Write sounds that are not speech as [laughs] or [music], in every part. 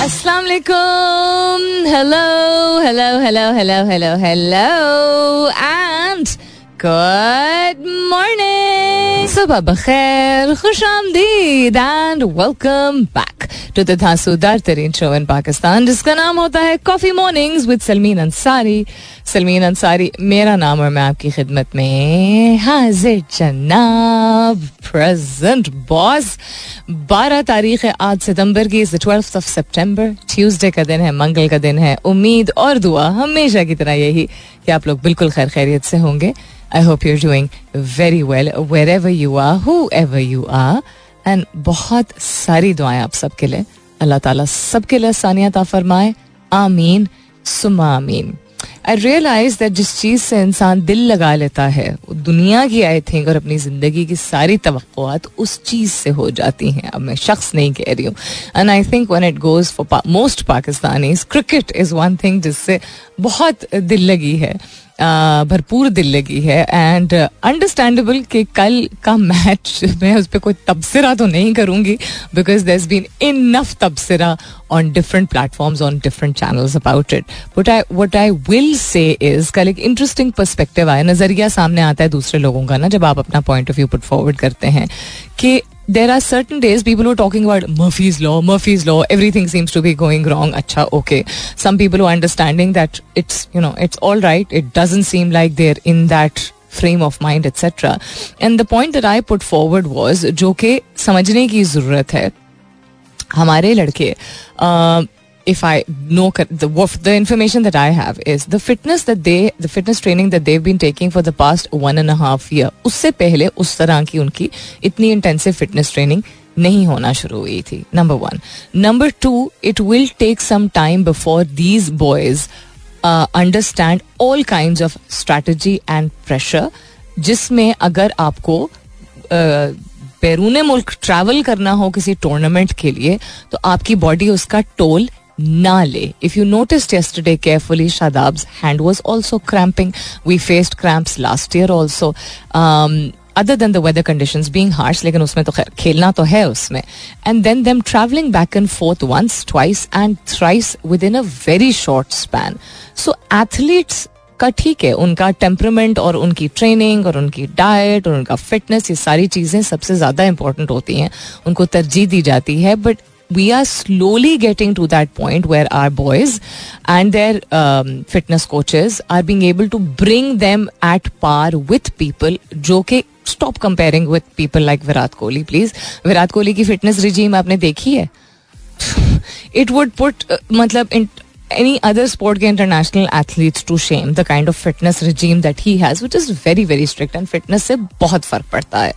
Assalamu alaikum. Hello, hello, hello, hello, hello, hello, and good morning. सुबह बखैर, खुश आमदीद and welcome back to the धांसूदार तरीन show in Pakistan जिसका नाम होता है coffee mornings with Salmeen Ansari Salmeen Ansari, मेरा नाम और मैं आपकी खिदमत में हाजिर जनाब प्रेजेंट बॉस बारह तारीख है आज सितंबर की is twelfth of September Tuesday का दिन है, मंगल का दिन है, उम्मीद और दुआ हमेशा की तरह यही कि आप लोग बिल्कुल खैर खैरियत से होंगे। I hope you're doing very well wherever you are whoever you are and बहुत सारी दुआएँ आप सबके लिए। अल्लाह ताला सबके लिए सानियत फरमाए। आमीन। सुमा आमीन। आई रियलाइज़ दैट जिस चीज़ से इंसान दिल लगा लेता है दुनिया की आई थिंक और अपनी ज़िंदगी की सारी तो उस चीज़ से हो जाती हैं। अब मैं शख्स नहीं कह रही हूँ। And I think one it goes for most Pakistani cricket is one thing जिससे बहुत दिल लगी है। भरपूर दिल लगी है एंड अंडरस्टैंडेबल कि कल का मैच [laughs] मैं उस पर कोई तबसरा तो नहीं करूँगी because there been enough तबसरा on different platforms on different channels about it but I what I will say is कल एक इंटरेस्टिंग परस्पेक्टिव आया, नज़रिया सामने आता है दूसरे लोगों का ना, जब आप अपना point of view put forward करते हैं कि there are certain days people were talking about Murphy's law, Murphy's law, everything seems to be going wrong. Acha, okay. Some people are understanding that it's, you know, it's all right. It doesn't seem like they're in that frame of mind, etc. And the point that I put forward was जो कि समझने की ज़रूरत है हमारे लड़के if I know the the information that I have is the fitness that they, the fitness training that they've been taking for the past one and a half year उससे पहले उस तरह की उनकी इतनी इंटेंसिव फिटनेस ट्रेनिंग नहीं होना शुरू हुई थी number one number two it will take some time before these boys understand all kind of strategy and pressure जिसमें अगर आपको बैरून मुल्क ट्रैवल करना हो किसी टूर्नामेंट के लिए तो आपकी बॉडी उसका टोल ना ले if you notice yesterday carefully Shadab's hand was also cramping we faced cramp last year also other than the weather condition being harsh लेकिन उसमें तो खैर खेलना तो है उसमें and then them travelling back and forth once twice and thrice within a very short span so athletes का ठीक है उनका टेम्परमेंट और उनकी ट्रेनिंग और उनकी डाइट और उनका फिटनेस ये सारी चीज़ें सबसे ज़्यादा इंपॉर्टेंट होती हैं उनको तरजीह दी जाती है but we are slowly getting to that point where our boys and their um, fitness coaches are being able to bring them at par with people जो कि stop comparing with people like Virat Kohli please Virat Kohli की fitness regime आपने देखी है it would put मतलब any other sport के international athletes to shame the kind of fitness regime that he has which is very very strict and fitness से बहुत फ़र्क पड़ता है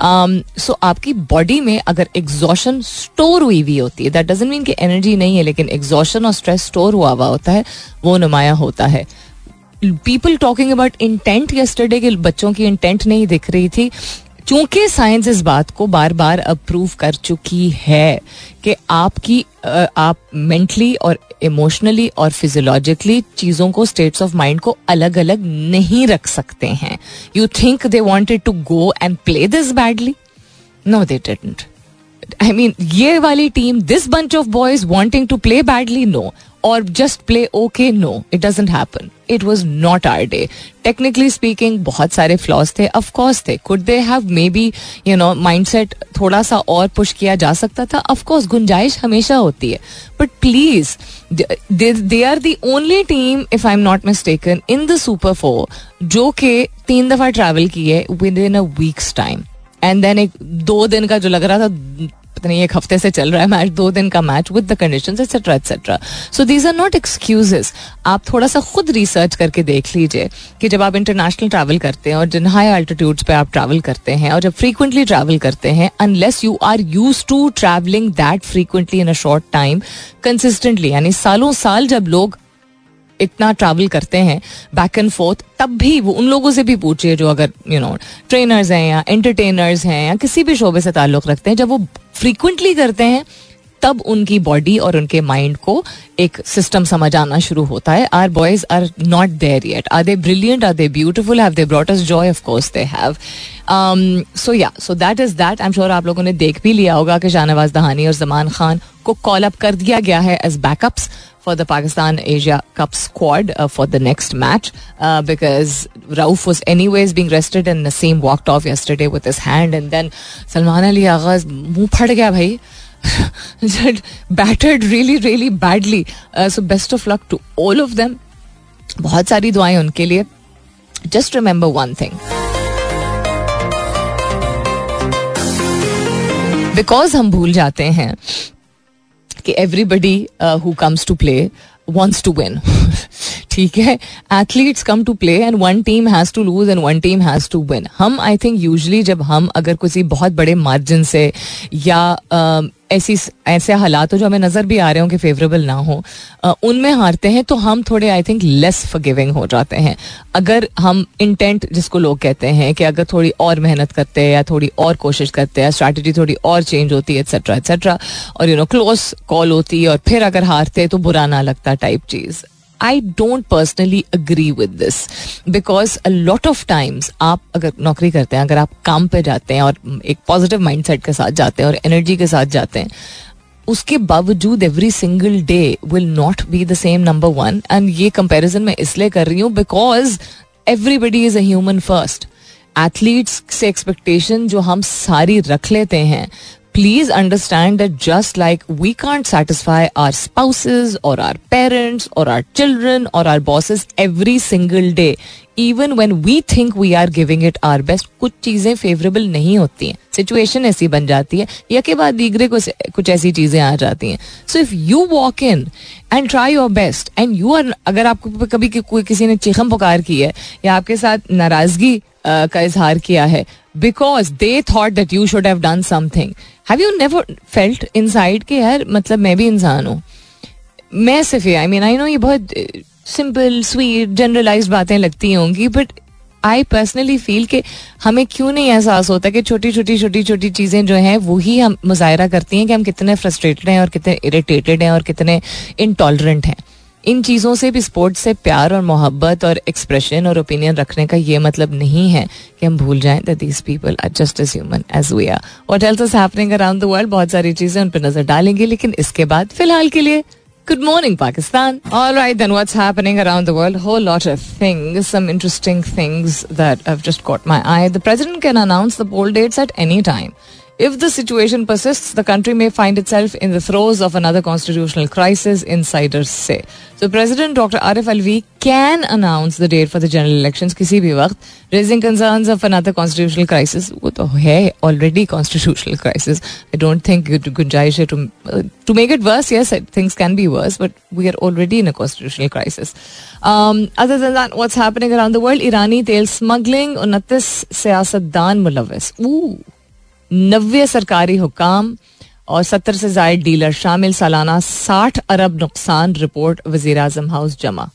um, so आपकी बॉडी में अगर एग्जॉशन स्टोर हुई हुई होती है दैट डजेंट मीन कि एनर्जी नहीं है लेकिन एग्जॉशन और स्ट्रेस स्टोर हुआ हुआ होता है वो नुमाया होता है people talking about intent yesterday के बच्चों की इंटेंट नहीं दिख रही थी चूँकि साइंस इस बात को बार बार अप्रूव कर चुकी है कि आपकी आप मेंटली और इमोशनली और फिजियोलॉजिकली चीज़ों को स्टेट्स ऑफ़ माइंड को अलग अलग नहीं रख सकते हैं। You think they wanted to go and play this badly no they didn't I mean ये वाली team this bunch of boys wanting to play badly no और just play okay no it doesn't happen it was not our day technically speaking बहुत सारे flaws थे. Of course थे. Could they have maybe you know mindset थोड़ा सा और push किया जा सकता था. अफकोर्स गुंजाइश हमेशा होती है. But please they are the only team if I am not mistaken in the super four जो कि तीन दफ़ा ट्रैवल किए within a weeks time and then एक दो दिन का जो लग रहा था पता नहीं, एक हफ़्ते से चल रहा है मैच दो दिन का match with the condition etcetera etcetera so these are not excuses आप थोड़ा सा खुद रिसर्च करके देख लीजिए कि जब आप इंटरनेशनल ट्रैवल करते हैं और जिन हाई अल्टीट्यूड्स पे आप ट्रैवल करते हैं और जब फ्रीक्वेंटली ट्रैवल करते हैं unless you are use to travelling that frequently in a short time consistently यानी सालों साल जब लोग इतना ट्रैवल करते हैं बैक एंड फोर्थ तब भी वो, उन लोगों से भी पूछिए जो अगर यू नो ट्रेनर्स हैं या एंटरटेनर्स हैं या किसी भी शोबे से ताल्लुक रखते हैं, जब वो फ्रीक्वेंटली करते हैं, तब उनकी बॉडी और उनके माइंड को एक सिस्टम समझ आना शुरू होता है। Our boys are not there yet are they brilliant are they beautiful have they brought joy of course they have so yeah so that is that I am sure आप लोगों ने देख भी लिया होगा कि शाहनवाज दहानी और जमान खान को कॉल अप कर दिया गया है as backups for the Pakistan Asia Cup squad uh, for the next match uh, because Rauf was anyways being rested and Naseem walked off yesterday with his hand and then Salman Ali Agha [laughs] मुंह फट गया भाई battered really really badly uh, so best of luck to all of them बहुत सारी दुआएं उनके लिए just remember one thing because हम भूल जाते हैं कि everybody who comes to play wants to win ठीक है। Athletes come to play and one team has to lose and one team has to win hmm I think usually जब हम अगर किसी बहुत बड़े मार्जिन से या ऐसी ऐसे हालात हो जो हमें नज़र भी आ रहे हो कि फेवरेबल ना हो उनमें हारते हैं तो हम थोड़े आई थिंक लेस फॉरगिविंग हो जाते हैं। अगर हम इंटेंट जिसको लोग कहते हैं कि अगर थोड़ी और मेहनत करते हैं या थोड़ी और कोशिश करते हैं स्ट्रैटेजी थोड़ी और चेंज होती है एक्सेट्रा एक्सेट्रा और यू नो क्लोज कॉल होती है और फिर अगर हारते तो बुरा ना लगता type cheese. I don't personally agree with this because a lot of times आप अगर नौकरी करते हैं, अगर आप काम पे जाते हैं और एक पॉजिटिव माइंड सेट के साथ जाते हैं और एनर्जी के साथ जाते हैं, उसके बावजूद every single day will not be the same number one and ये कंपेरिजन मैं इसलिए कर रही हूँ because everybody is a human first athletes से एक्सपेक्टेशन जो हम सारी रख लेते हैं please understand that just like we can't satisfy our spouses or our parents or our children or our bosses every single day even when we think we are giving it our best कुछ चीज़ें favourable नहीं होती हैं। Situation ऐसी बन जाती है, या के बाद दीगरे को कुछ ऐसी चीज़ें आ जाती हैं। So if you walk in and try your best and you are अगर आपको कभी कोई किसी ने चिखम पुकार की है या आपके साथ नाराज़गी का इजहार किया है because they thought that you should have done something have you never felt inside के यार मतलब मैं भी इंसान हूँ। मैं सिर्फ़ आई मीन आई नो ये बहुत सिंपल स्वीट जनरलाइज बातें लगती होंगी बट आई पर्सनली फील कि हमें क्यों नहीं एहसास होता कि छोटी छोटी छोटी छोटी चीज़ें जो हैं वही हम मुजाहरा करती हैं कि हम कितने फ्रस्ट्रेटेड हैं और कितने इरीटेटेड हैं और कितने इनटॉलरेंट हैं। इन चीज़ों से भी स्पोर्ट्स से प्यार और मोहब्बत और एक्सप्रेशन और ओपिनियन रखने का ये मतलब नहीं है कि हम भूल जाएँ that these people are just as human as we are what else is happening around the world बहुत सारी चीज़ें उन पर नज़र डालेंगे लेकिन इसके बाद फ़िलहाल के लिए Good morning, Pakistan. All right, then what's happening around the world? Whole lot of things, some interesting things that have just caught my eye. The president can announce the poll dates at any time. If the situation persists, the country may find itself in the throes of another constitutional crisis, insiders say. So President Dr. Arif Alvi can announce the date for the general elections किसी भी वक्त, raising concerns of another constitutional crisis. वो तो है already constitutional crisis. I don't think गुंजाइश है to uh, to make it worse. Yes, things can be worse, but we are already in a constitutional crisis. Um, other than that, what's happening around the world? Irani tail smuggling, 29 सियासतदान मुलविस. Ooh. नब्बे सरकारी हुकाम और सत्तर से जायद dealer शामिल, सालाना साठ अरब नुकसान रिपोर्ट वज़ीर अजम हाउस जमा।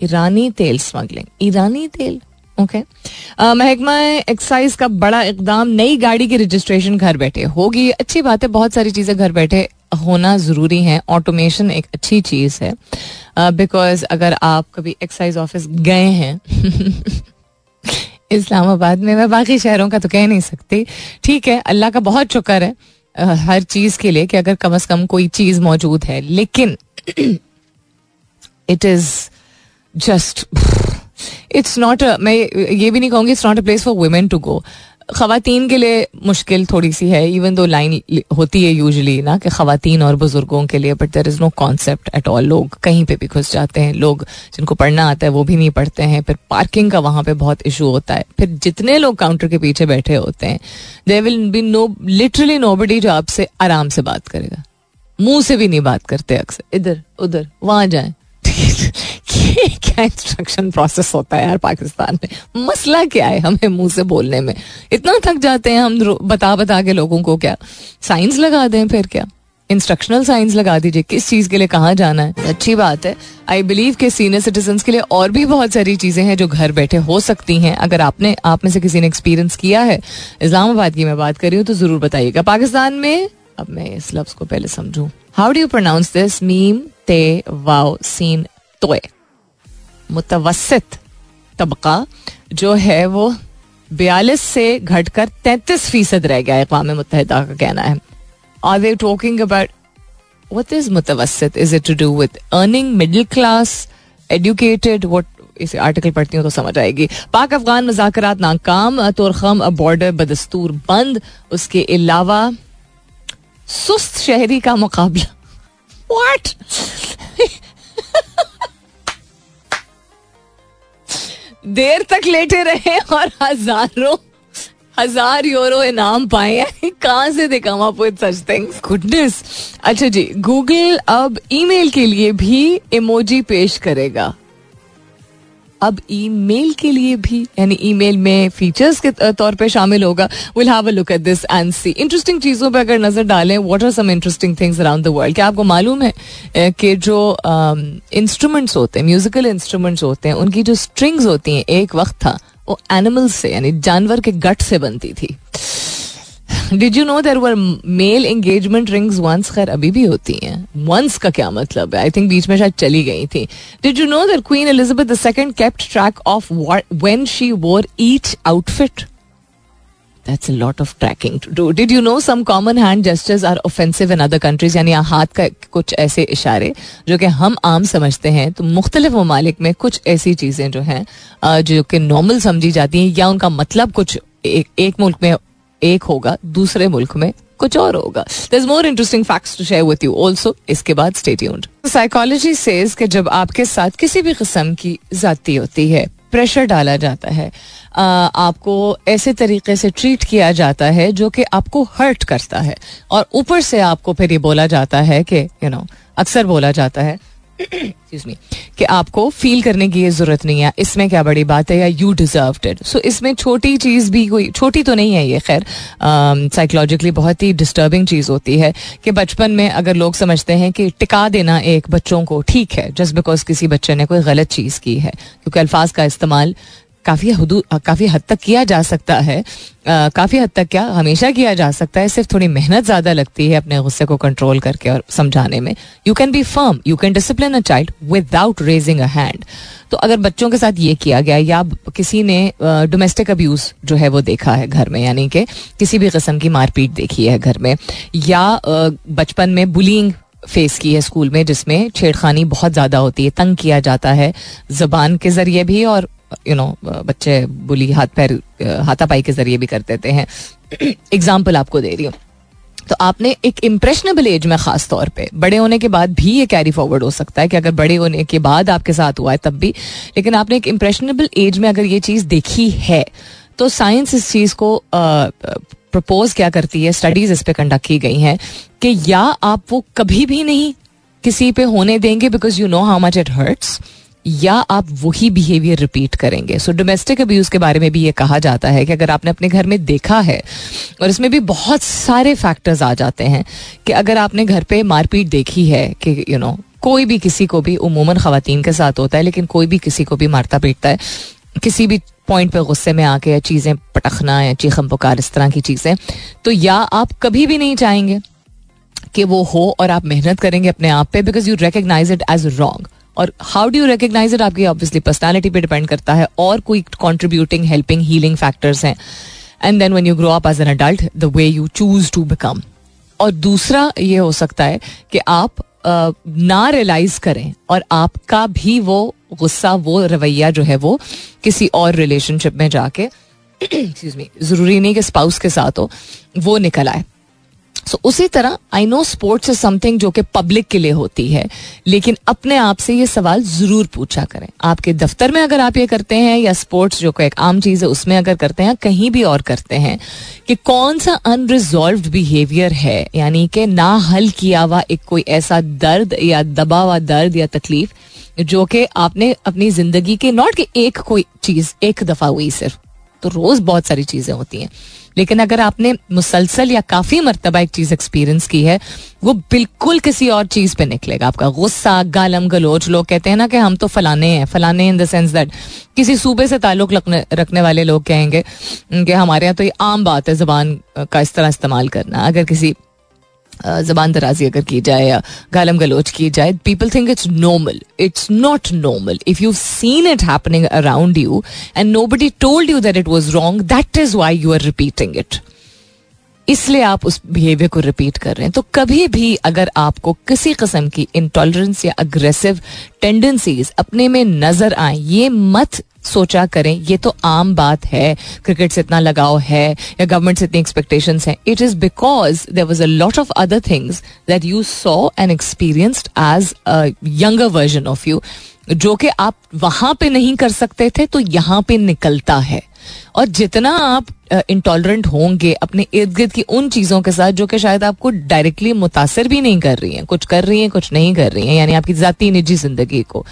ईरानी तेल स्मगलिंग। ईरानी तेल? ओके महकमा एक्साइज का बड़ा इकदाम, नई गाड़ी की रजिस्ट्रेशन घर बैठे। होगी, अच्छी बात है, बहुत सारी चीज़ें घर बैठे होना ज़रूरी है। ऑटोमेशन एक अच्छी चीज़ है। बिकॉज़ अगर आप कभी एक्साइज ऑफ़िस गए हैं [laughs] इस्लामाबाद में। मैं बाकी शहरों का तो कह नहीं सकती। ठीक है, अल्लाह का बहुत शुक्र है हर चीज़ के लिए कि अगर कम अज कम कोई चीज़ मौजूद है। लेकिन it is just it's not मैं ये भी नहीं कहूँगी it's not a place for women to go खातन के लिए मुश्किल थोड़ी सी है इवन दो लाइन होती है यूजली ना कि खातन और बुज़ुर्गों के लिए but there is no concept at all लोग कहीं पे भी घुस जाते हैं, लोग जिनको पढ़ना आता है वो भी नहीं पढ़ते हैं, फिर पार्किंग का वहाँ पे बहुत इशू होता है। फिर जितने लोग काउंटर के पीछे बैठे होते हैं they will be no literally nobody जो आपसे आराम से बात करेगा। मुँह से भी नहीं बात करते अक्सर। इधर, उधर, वहाँ जाए। [laughs] क्या इंस्ट्रक्शन प्रोसेस होता है यार पाकिस्तान में? मसला क्या है हमें मुँह से बोलने में? इतना थक जाते हैं हम बता बता के लोगों को क्या? साइंस लगा दें फिर क्या? इंस्ट्रक्शनल साइंस लगा दीजिए, किस चीज़ के लिए कहाँ जाना है? अच्छी बात है। आई बिलीव के सीनियर सिटीजन के लिए और भी बहुत सारी चीज़ें हैं जो घर बैठे हो सकती हैं। अगर आपने, आप में से किसी ने एक्सपीरियंस किया है, इस्लामाबाद की मैं बात कर रही हूँ तो ज़रूर बताइएगा। पाकिस्तान में, अब मैं इस लफ्ज को पहले समझू। How do you pronounce this meme ते वाओ सीन तोए मुतवसत तबका जो है वो बयालीस से घटकर तैतीस फ़ीसद रह गया अकवा मुतहदा का कहना है। Are they talking about what is मुतवसत is it to do with earning middle class educated what इसे आर्टिकल पढ़ती हूँ तो समझ आएगी। पाक अफगान मुजाकर नाकाम, तोरखम बॉर्डर बदस्तूर बंद, उसके अलावा सुस्त शहरी का मुकाबला। What? [laughs] देर तक लेटे रहे और हज़ारों, हज़ार यूरो इनाम पाए हैं। कहाँ से they come up such things goodness अच्छा जी गूगल अब ईमेल के लिए भी इमोजी पेश करेगा। अब ईमेल के लिए भी, यानी ईमेल में फीचर्स के तौर पे शामिल होगा। Will have a look at this and see interesting चीज़ों पे अगर नज़र डालें what are some interesting things around the world क्या आपको मालूम है कि जो इंस्ट्रूमेंट्स होते हैं म्यूजिकल इंस्ट्रूमेंट्स होते हैं, उनकी जो स्ट्रिंग्स होती हैं, एक वक्त था, वो एनिमल्स से, यानी जानवर के गट से बनती थी। Did you know there were male engagement rings once खैर अभी भी होती हैं वंस का क्या मतलब है आई थिंक बीच में शायद चली गई थी did you know that Queen Elizabeth the second kept track of when she wore each outfit That's a lot of tracking to do. Did you know some common hand gestures are offensive in other countries? यानी हाथ का कुछ ऐसे इशारे जो कि हम आम समझते हैं तो मुख्तलिफ़ ममालिक में कुछ ऐसी चीज़ें जो हैं जो कि नॉर्मल समझी जाती हैं या उनका मतलब कुछ एक, एक मुल्क में एक होगा दूसरे मुल्क में कुछ और होगा। There're more interesting facts to share with you also इसके बाद स्टे ट्यून्ड साइकोलॉजी सेज कि जब आपके साथ किसी भी किस्म की जाती होती है प्रेशर डाला जाता है आ, आपको ऐसे तरीके से ट्रीट किया जाता है जो कि आपको हर्ट करता है। और ऊपर से आपको फिर ये बोला जाता है कि यू नो अक्सर बोला जाता है मी कि आपको फील करने की ये ज़रूरत नहीं है। इसमें क्या बड़ी बात है? या यू डिजर्व इट सो इसमें छोटी चीज़ भी कोई छोटी तो नहीं है ये, खैर। साइकोलॉजिकली बहुत ही डिस्टर्बिंग चीज़ होती है कि बचपन में अगर लोग समझते हैं कि टिका देना एक बच्चों को ठीक है जस्ट बिकॉज़ किसी बच्चे ने कोई गलत चीज़ की है। क्योंकि अल्फाज का इस्तेमाल काफ़ी हदूद काफ़ी हद तक किया जा सकता है। काफ़ी हद तक क्या, हमेशा किया जा सकता है। सिर्फ़ थोड़ी मेहनत ज़्यादा लगती है अपने गुस्से को कंट्रोल करके और समझाने में। You can be firm you can discipline a child without raising a hand तो अगर बच्चों के साथ ये किया गया, या किसी ने डोमेस्टिक अब्यूज़ जो है वो देखा है घर में, यानी कि किसी भी किस्म की मारपीट देखी है घर में, या बचपन में बुलिंग फेस की है स्कूल में, जिसमें छेड़खानी बहुत ज़्यादा होती है, तंग किया जाता है, जबान के ज़रिए भी और यू नो बच्चे बुली हाथ पैर, हाथापाई के ज़रिए भी कर देते हैं। एग्ज़ाम्पल आपको दे रही हूँ। तो आपने एक इम्प्रेशनेबल एज में खास तौर पे, बड़े होने के बाद भी ये कैरी फॉरवर्ड हो सकता है कि अगर बड़े होने के बाद आपके साथ हुआ है तब भी। लेकिन आपने एक इम्प्रेशनेबल एज में अगर ये चीज़ देखी है तो साइंस इस चीज़ को प्रपोज क्या करती है स्टडीज़ इस पे कंडक्ट की गई हैं कि या आप वो कभी भी नहीं किसी पे होने देंगे because you know how much it hurts या आप वही बिहेवियर रिपीट करेंगे? सो डोमेस्टिक अब्यूज के बारे में भी ये कहा जाता है कि अगर आपने अपने घर में देखा है और इसमें भी बहुत सारे फैक्टर्स आ जाते हैं कि अगर आपने घर पे मारपीट देखी है कि यू नो कोई भी किसी को भी, उमूमन खातन के साथ होता है, लेकिन कोई भी किसी को भी मारता पीटता है, किसी भी पॉइंट पे गुस्से में आके या चीज़ें पटखना या चीखम पुकार, इस तरह की चीज़ें तो या आप कभी भी नहीं चाहेंगे कि वो हो और आप मेहनत करेंगे अपने आप पे because you recognise it as wrong और how do you recognise it आपकी ऑब्वियसली पर्सनैलिटी पे डिपेंड करता है और कोई कॉन्ट्रीब्यूटिंग हेल्पिंग हीलिंग फैक्टर्स हैं. And then when you grow up as an adult the way you choose to become और दूसरा ये हो सकता है कि आप आ, ना रियलाइज़ करें और आपका भी वो गुस्सा वो रवैया जो है वो किसी और रिलेशनशिप में जाके [clears throat] ज़रूरी नहीं कि स्पाउस के साथ हो वो निकल आए। सो उसी तरह I know sports is something जो कि पब्लिक के लिए होती है, लेकिन अपने आप से ये सवाल ज़रूर पूछा करें। आपके दफ्तर में अगर आप ये करते हैं, या स्पोर्ट्स जो एक आम चीज़ है, उसमें अगर करते हैं कहीं भी और करते हैं, कि कौन सा अनरिजॉल्व बिहेवियर है? यानी कि ना हल किया हुआ एक कोई ऐसा दर्द, या दबा हुआ दर्द, या तकलीफ़, जो कि आपने अपनी ज़िंदगी के नॉट कि एक कोई चीज़, एक दफ़ा हुई सिर्फ़। तो रोज बहुत सारी चीज़ें होती हैं। लेकिन अगर आपने मुसलसल या काफ़ी मरतबा एक चीज़ एक्सपीरियंस की है, वो बिल्कुल किसी और चीज़ पे निकलेगा आपका। गुस्सा, गालम, गलोच, लोग कहते हैं ना कि हम तो फलाने हैं, फलाने इन द सेंस दैट किसी सूबे से ताल्लुक रखने वाले लोग कहेंगे कि हमारे यहाँ तो ये आम बात है, जबान का इस तरह इस्तेमाल करना। अगर किसी जबान दराजी अगर की जाए या गालम गलोच की जाए people think it's normal it's not normal if you seen it happening around you and nobody told you that it was wrong that is why you are repeating it इसलिए आप उस बिहेवियर को रिपीट कर रहे हैं। तो कभी भी अगर आपको किसी किस्म की इंटॉलरेंस या अग्रेसिव टेंडेंसीज अपने में नज़र आए, ये मत सोचा करें, ये तो आम बात है, क्रिकेट से इतना लगाव है या गवर्नमेंट से इतनी एक्सपेक्टेशंस हैं। It is because there was a lot of other things that you saw and experienced as a younger version of you जो कि आप वहाँ पे नहीं कर सकते थे तो यहाँ पे निकलता है। और जितना आप इंटॉलरेंट होंगे अपने इर्द गिर्द की उन चीज़ों के साथ जो कि शायद आपको डायरेक्टली मुतासर भी नहीं कर रही हैं, कुछ कर रही हैं, कुछ नहीं कर रही हैं, यानी आपकी ज़ाती निजी ज़िंदगी को,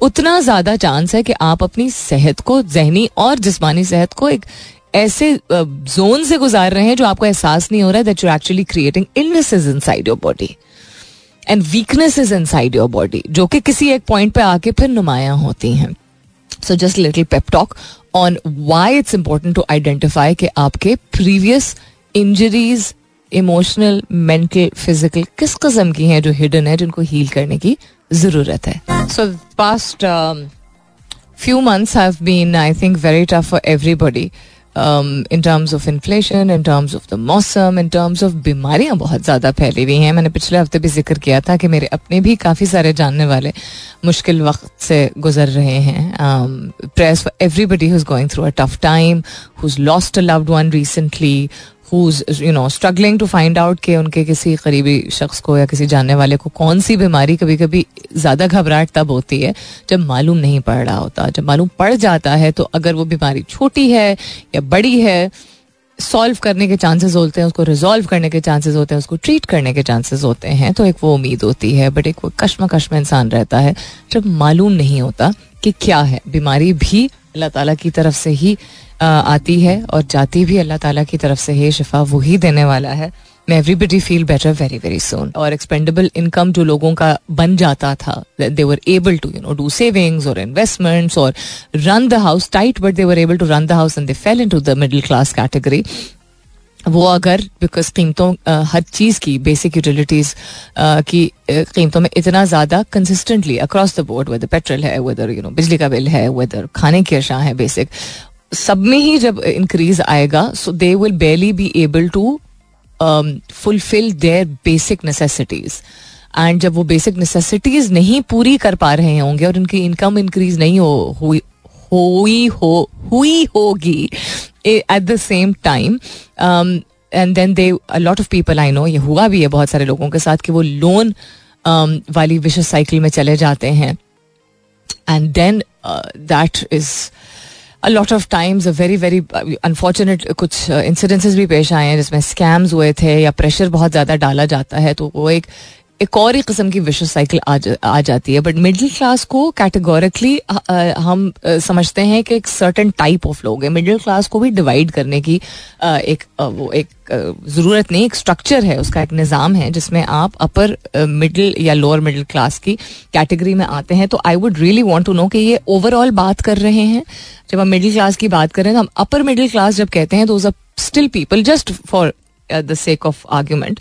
उतना ज़्यादा चांस है कि आप अपनी सेहत को, जहनी और जिसमानी सेहत को एक ऐसे जोन से गुजार रहे हैं जो आपको एहसास नहीं हो रहा है that you actually creating illnesses inside your body and weaknesses inside your body जो कि किसी एक पॉइंट पे आके फिर नुमाया होती हैं। So just little pep talk on why it's important to identify कि आपके previous injuries emotional mental physical किस कस्म की हैं जो हिडन है, जिनको हील करने की ज़रूरत है। So past few months have been I think very tough for everybody in terms of inflation in terms of the मौसम इन टर्म्स ऑफ़ बीमारियाँ बहुत ज़्यादा फैली हुई हैं। मैंने पिछले हफ़्ते भी ज़िक्र किया था कि मेरे अपने भी काफ़ी सारे जानने वाले मुश्किल वक्त से गुजर रहे हैं। Prayers for everybody who's going through a tough time who's lost a loved one recently you know struggling to find out कि उनके किसी करीबी शख्स को या किसी जानने वाले को कौन सी बीमारी कभी कभी ज़्यादा घबराहट तब होती है जब मालूम नहीं पड़ रहा होता। जब मालूम पड़ जाता है तो अगर वो बीमारी छोटी है या बड़ी है सॉल्व करने के चांसेस होते हैं, उसको रिजॉल्व करने के चांसेस होते हैं, उसको ट्रीट करने के चांसेस होते हैं तो एक वो उम्मीद होती है। बट एक वो कश्म में इंसान रहता है, जब मालूम नहीं होता कि क्या है। बीमारी भी अल्लाह ताला की तरफ़ से ही आती है और जाती भी अल्लाह ताला की तरफ़ से, है शिफा, वही देने वाला है। May everybody feel better very very soon और एक्सपेंडेबल इनकम जो लोगों का बन जाता था they were able to you know do savings और इन्वेस्टमेंट्स और run the house tight but they were able to run the house and they fell into the middle class category वो अगर बिकॉज़ कीमतों हर चीज़ की बेसिक यूटिलिटीज़ की कीमतों में इतना ज़्यादा consistently across the board whether petrol है वेदर यू नो बिजली का बिल है वेदर खाने की अशा है बेसिक सब में ही जब इंक्रीज आएगा so they will barely be able to fulfil their basic necessities and जब वो बेसिक नेसेसिटीज नहीं पूरी कर पा रहे होंगे और उनकी इनकम इंक्रीज नहीं हो हुई हुई हो हुई होगी at the same time and then they lot of people I know ये हुआ भी है बहुत सारे लोगों के साथ कि वो लोन um, वाली विशेष साइकिल में चले जाते हैं. And then that is a lot of times a very very unfortunate कुछ इंसिडेंसेस uh, भी पेश आए हैं जिसमें स्कैम्स हुए थे या प्रेशर बहुत ज़्यादा डाला जाता है तो वो एक एक और ही किस्म की विश्व साइकिल आ, जा, आ जाती है बट मिडिल क्लास को कैटेगोरिकली हम समझते हैं कि एक सर्टन टाइप ऑफ़ लोग हैं। मिडिल क्लास को भी डिवाइड करने की एक वो एक ज़रूरत नहीं एक स्ट्रक्चर है उसका एक निज़ाम है जिसमें आप अपर मिडिल या लोअर मिडिल क्लास की कैटेगरी में आते हैं। तो I would really want to know कि ये ओवरऑल बात कर रहे हैं। जब हम मिडिल क्लास की बात करें तो हम अपर मिडिल क्लास जब कहते हैं तो still people just for the sake of argument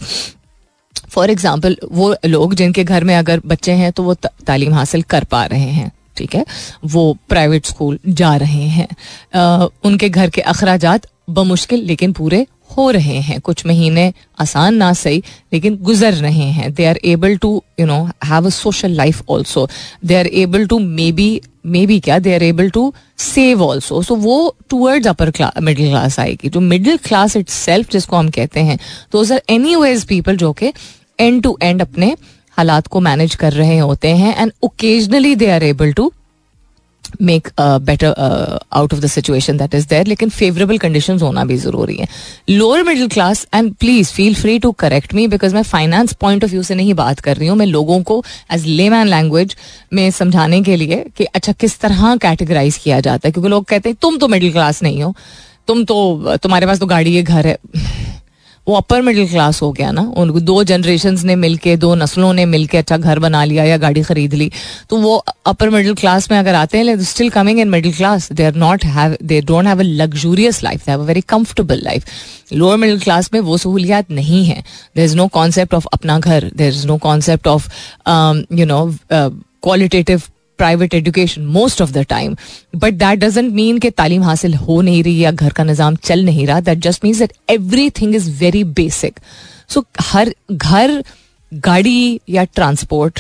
for example वो लोग जिनके घर में अगर बच्चे हैं तो वो तालीम हासिल कर पा रहे हैं ठीक है? वो प्राइवेट स्कूल जा रहे हैं। आ, उनके घर के अखराज बमुश्किल लेकिन पूरे हो रहे हैं। कुछ महीने आसान ना सही लेकिन गुजर रहे हैं। They are able to you know have a social life also they are able to maybe maybe क्या? They are able to save also so वो टूवर्ड्स अपर मिडिल क्लास आएगी। जो मिडिल क्लास इट जिसको हम कहते हैं तो आर एनी वेज पीपल जो कि एंड टू एंड अपने हालात को मैनेज कर रहे होते हैं and occasionally they are able to make better out of the situation that is there लेकिन फेवरेबल कंडीशन होना भी ज़रूरी है। Lower middle class and please feel free to correct me because मैं फाइनेंस पॉइंट ऑफ़ व्यू से नहीं बात कर रही हूँ। मैं लोगों को एज ले मैन लैंग्वेज में समझाने के लिए कि अच्छा किस तरह कैटेगराइज किया जाता है? क्योंकि लोग कहते हैं, तुम तो मिडिल क्लास नहीं हो। तुम तो तुम्हारे पास तो गाड़ी है, घर है। वो अपर मिडिल क्लास हो गया ना, उनको दो जनरेशन ने मिलके, दो नस्लों ने मिलके अच्छा घर बना लिया या गाड़ी खरीद ली तो वो अपर मिडिल क्लास में अगर आते हैं still coming in middle class they are not have they don't have a luxurious life they have a very comfortable life lower middle class में वो सहूलियात नहीं है. There is no concept of अपना घर. There is no concept of you know qualitative private education most of the time but that doesn't mean कि तालीम हासिल हो नहीं रही या घर का निज़ाम चल नहीं रहा। That just means that everything is very basic so हर घर, गाड़ी या ट्रांसपोर्ट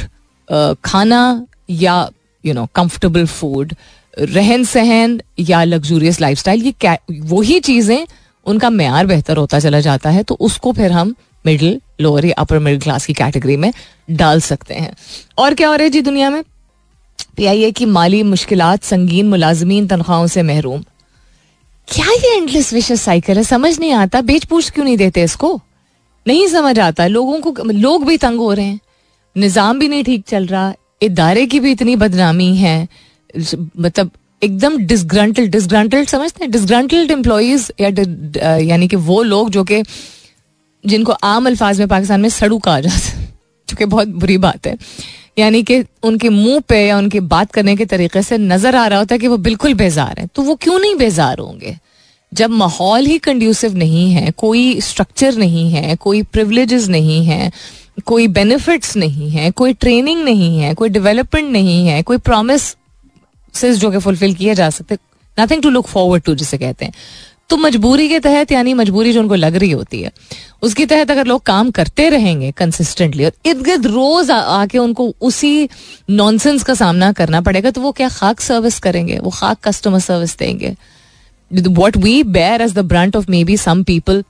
खाना या यू नो कंफर्टेबल फ़ूड रहन सहन या लग्जूरियस लाइफ स्टाइल ये क्या, वही चीज़ें, उनका मैार बेहतर होता चला जाता है तो उसको फिर हम मिडिल लोअर या अपर मिडिल क्लास की कैटेगरी में डाल सकते हैं। और क्या हो रहा है जी दुनिया में? पीआईए की माली मुश्किल संगीन मुलाजमीन तनख्वाहों से महरूम। क्या ये एंडलेस विशेष साइकिल है? समझ नहीं आता। बेच पूछ क्यों नहीं देते इसको? नहीं समझ आता। लोगों को लोग भी तंग हो रहे हैं। निज़ाम भी नहीं ठीक चल रहा। इदारे की भी इतनी बदनामी है। मतलब एकदम डिसग्रंटल डिसग्रंटल्ड समझते हैं? डिसग्रंटल्ड एम्प्लॉज या यानी कि वो लोग जो कि जिनको आम अल्फाज में पाकिस्तान में सड़ू कहा जाता है, जो कि बहुत बुरी बात है। यानी कि उनके मुँह पे या उनके बात करने के तरीके से नज़र आ रहा होता है कि वो बिल्कुल बेजार है। तो वो क्यों नहीं बेजार होंगे? जब माहौल ही कंड्यूसिव नहीं है, कोई स्ट्रक्चर नहीं है, कोई प्रिवलेजेस नहीं है, कोई बेनिफिट्स नहीं है, कोई ट्रेनिंग नहीं है, कोई डेवलपमेंट नहीं है, कोई प्रोमिस जो कि फुलफिल किए जा सकते nothing to look forward to जिसे कहते हैं। तो मजबूरी के तहत, यानी मजबूरी जो उनको लग रही होती है, उसके तहत अगर लोग काम करते रहेंगे कंसिस्टेंटली और इर्द गिर्द रोज आके उनको उसी नॉनसेंस का सामना करना पड़ेगा तो वो क्या खाक सर्विस करेंगे? वो खाक कस्टमर सर्विस देंगे। What we bear as the brunt of maybe some people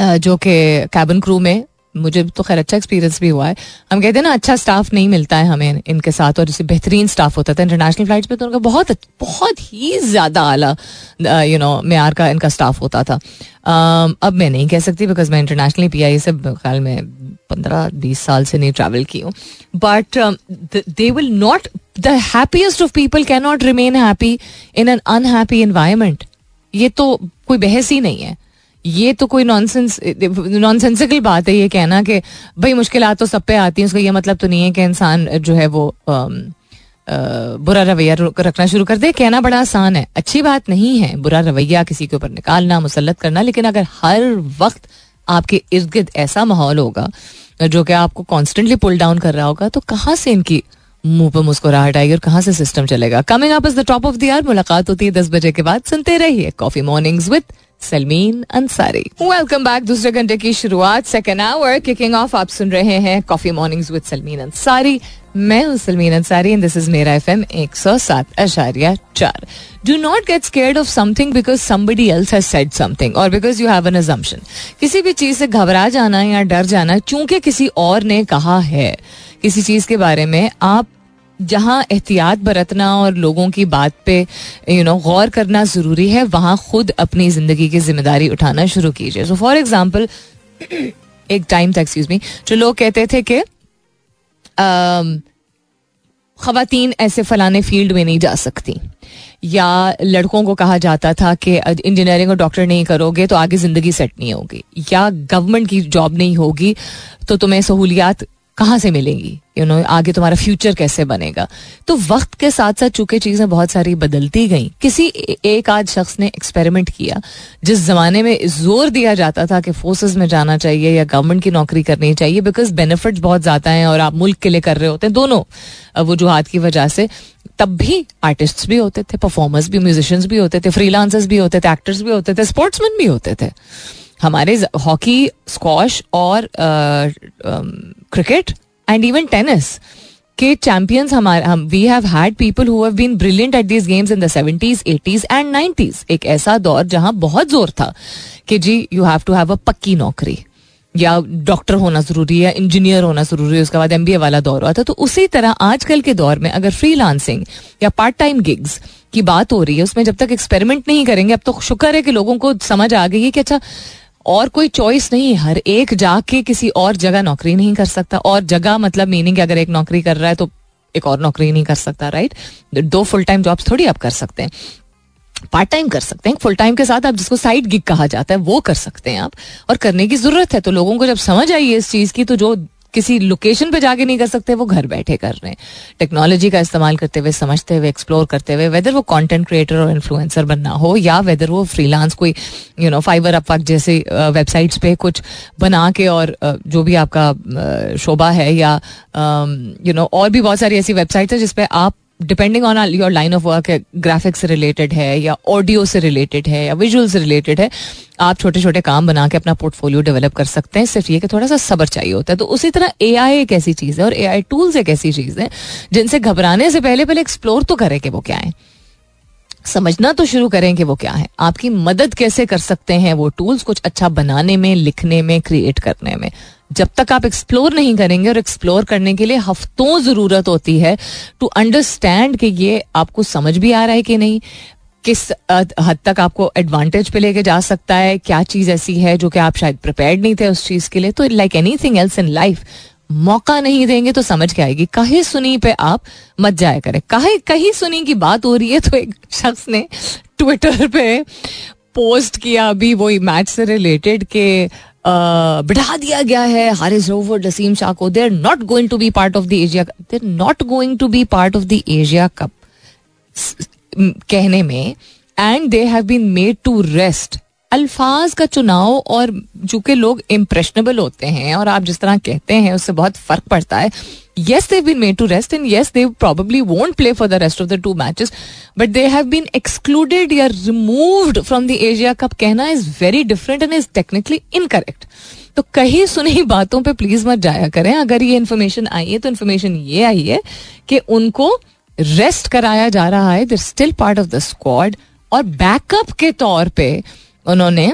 जो कि कैबिन क्रू में मुझे तो खैर अच्छा एक्सपीरियंस भी हुआ है। हम कहते हैं ना अच्छा स्टाफ नहीं मिलता है हमें इनके साथ और जैसे बेहतरीन स्टाफ होता था इंटरनेशनल फ्लाइट्स पे तो उनका बहुत बहुत ही ज़्यादा आला यू नो मैार का इनका स्टाफ होता था। अब मैं नहीं कह सकती बिकॉज़ मैं इंटरनेशनली पी आई से ख्याल में पंद्रह, बीस साल से नहीं ट्रैवल की हूँ। But they will not the happiest of people cannot remain happy in an unhappy environment ये तो कोई बहस ही नहीं है। ये तो कोई नॉनसेंस नॉनसेंसिकल बात है ये कहना कि भाई मुश्किल तो सब पे आती हैं, उसका ये मतलब तो नहीं है कि इंसान जो है वो बुरा रवैया रखना शुरू कर दे। कहना बड़ा आसान है। अच्छी बात नहीं है बुरा रवैया किसी के ऊपर निकालना मुसलत करना, लेकिन अगर हर वक्त आपके इर्द गिर्द ऐसा माहौल होगा, जो कि आपको कॉन्स्टेंटली पुल डाउन कर रहा होगा तो कहाँ से इनकी मुँह पर मुस्कुराहट आएगी और कहाँ से सिस्टम चलेगा? Coming up is the top of the year मुलाकात होती है दस बजे के बाद। सुनते रहिए Coffee Mornings with Salmeen Ansari welcome back दूसरे घंटे की शुरुआत सेकेंड आवर किकिंग ऑफ़ आप सुन रहे हैं Coffee Mornings with Salmeen Ansari मैं हूँ Salmeen Ansari and this is मेरा एफ़ एम एक सौ सात अशारिया चार. Do not get scared of something because somebody else has said something और because you have an assumption किसी भी चीज़ से घबरा जाना या डर जाना, चूँकि किसी और ने कहा है, किसी चीज़ के बारे में आप जहाँ एहतियात बरतना और लोगों की बात पे यू नो गौर करना ज़रूरी है, वहाँ खुद अपनी ज़िंदगी की ज़िम्मेदारी उठाना शुरू कीजिए। सो फॉर एग्ज़ाम्पल एक टाइम था एक्सक्यूज मी जो लोग कहते थे कि खातन ऐसे फलाने फ़ील्ड में नहीं जा सकती। या लड़कों को कहा जाता था कि इंजीनियरिंग और डॉक्टर नहीं करोगे तो आगे ज़िंदगी सेट नहीं होगी। या गवर्नमेंट की जॉब नहीं होगी तो तुम्हें सहूलियात कहाँ से मिलेंगी? यू you नो know, आगे तुम्हारा फ्यूचर कैसे बनेगा? तो वक्त के साथ साथ चूँकि चीज़ें बहुत सारी बदलती गई किसी एक आध शख्स ने एक्सपेरिमेंट किया जिस जमाने में ज़ोर दिया जाता था कि फोर्सेस में जाना चाहिए या गवर्नमेंट की नौकरी करनी चाहिए बिकॉज़ बेनिफिट बहुत ज़्यादा हैं और आप मुल्क के लिए कर रहे होते हैं दोनों वजूहत की वजह से तब भी आर्टिस्ट भी होते थे परफॉर्मर्स भी म्यूजिशियंस भी होते थे फ्रीलांसर्स भी होते थे एक्टर्स भी होते थे स्पोर्ट्समैन भी होते थे। हमारे हॉकी स्क्वॉश और क्रिकेट एंड इवन टेनिस के चैंपियंस हमारे हम we have had people who have been brilliant at these games in the seventies eighties and nineties एक ऐसा दौर जहाँ बहुत ज़ोर था कि जी you have to have a पक्की नौकरी. या डॉक्टर होना ज़रूरी है इंजीनियर होना ज़रूरी है, उसके बाद एमबीए वाला दौर हुआ था। तो उसी तरह आजकल के दौर में अगर फ्री या पार्ट टाइम गिग्स की बात हो रही है, उसमें जब तक एक्सपेरिमेंट नहीं करेंगे, अब तो शुक्र है कि लोगों को समझ आ गई है कि अच्छा और कोई चॉइस नहीं हर एक जाके किसी और जगह नौकरी नहीं कर सकता। और जगह मतलब मीनिंग अगर एक नौकरी कर रहा है तो एक और नौकरी नहीं कर सकता राइट दो फुल टाइम जॉब्स थोड़ी आप कर सकते हैं। पार्ट टाइम कर सकते हैं। फुल टाइम के साथ आप जिसको साइड गिग कहा जाता है, वो कर सकते हैं आप। और करने की ज़रूरत है। तो लोगों को जब समझ आई है इस चीज़ की तो जो किसी लोकेशन पे जाके नहीं कर सकते, वो घर बैठे कर रहे हैं। टेक्नोलॉजी का इस्तेमाल करते हुए, समझते हुए एक्सप्लोर करते हुए वेदर वो कंटेंट क्रिएटर और इन्फ्लुएंसर बनना हो, या वेदर वो फ्रीलांस कोई यू नो फाइबर अपवर्क जैसे वेबसाइट्स पे कुछ बना के और जो भी आपका शोभा है या यू नो और भी बहुत सारी ऐसी वेबसाइट्स है जिसपे आप depending on your line of work graphics से रिलेटेड है या ऑडियो से रिलेटेड है या विजुअल से रिलेटेड है, आप छोटे छोटे काम बना के अपना पोर्टफोलियो डेवलप कर सकते हैं। सिर्फ़ ये कि थोड़ा सा सबर चाहिए होता है। तो उसी तरह ए आई एक ऐसी चीज़ है और ए आई टूल्स एक ऐसी चीज़ है, जिनसे घबराने से पहले पहले एक्सप्लोर तो करें कि वो क्या है। समझना तो शुरू करें कि वो क्या है। आपकी मदद कैसे कर सकते हैं वो टूल्स कुछ अच्छा बनाने में, लिखने में क्रिएट करने में। जब तक आप एक्सप्लोर नहीं करेंगे और एक्सप्लोर करने के लिए हफ्तों ज़रूरत होती है टू अंडरस्टैंड कि ये आपको समझ भी आ रहा है कि नहीं, किस हद तक आपको एडवांटेज पे लेके जा सकता है, क्या चीज़ ऐसी है जो कि आप शायद प्रिपेयर्ड नहीं थे उस चीज़ के लिए तो like anything else in life मौका नहीं देंगे तो समझ के आएगी। कहीं सुनी पे आप मत जाया करें। कहीं कहीं सुनी की बात हो रही है तो एक शख्स ने ट्विटर पे पोस्ट किया अभी वही मैच से रिलेटेड के बिठा दिया गया है। हारिस रोवर नसीम शाह को they're not going to be part of the Asia they're not going to be part of the Asia Cup कहने में and they have been made to rest अल्फाज का चुनाव और चूँकि लोग इम्प्रेशनेबल होते हैं और आप जिस तरह कहते हैं, उससे बहुत फ़र्क पड़ता है। Yes they've been made to rest and yes they've probably won't play for the rest of the two matches but they have been excluded या removed from the Asia Cup कहना is very different and is technically incorrect तो कहीं सुनी बातों पर please मत जाया करें। अगर ये इन्फॉर्मेशन आई है तो इन्फॉर्मेशन ये आई है कि उनको रेस्ट कराया जा रहा है। They're still part of the squad और बैकअप के तौर पर उन्होंने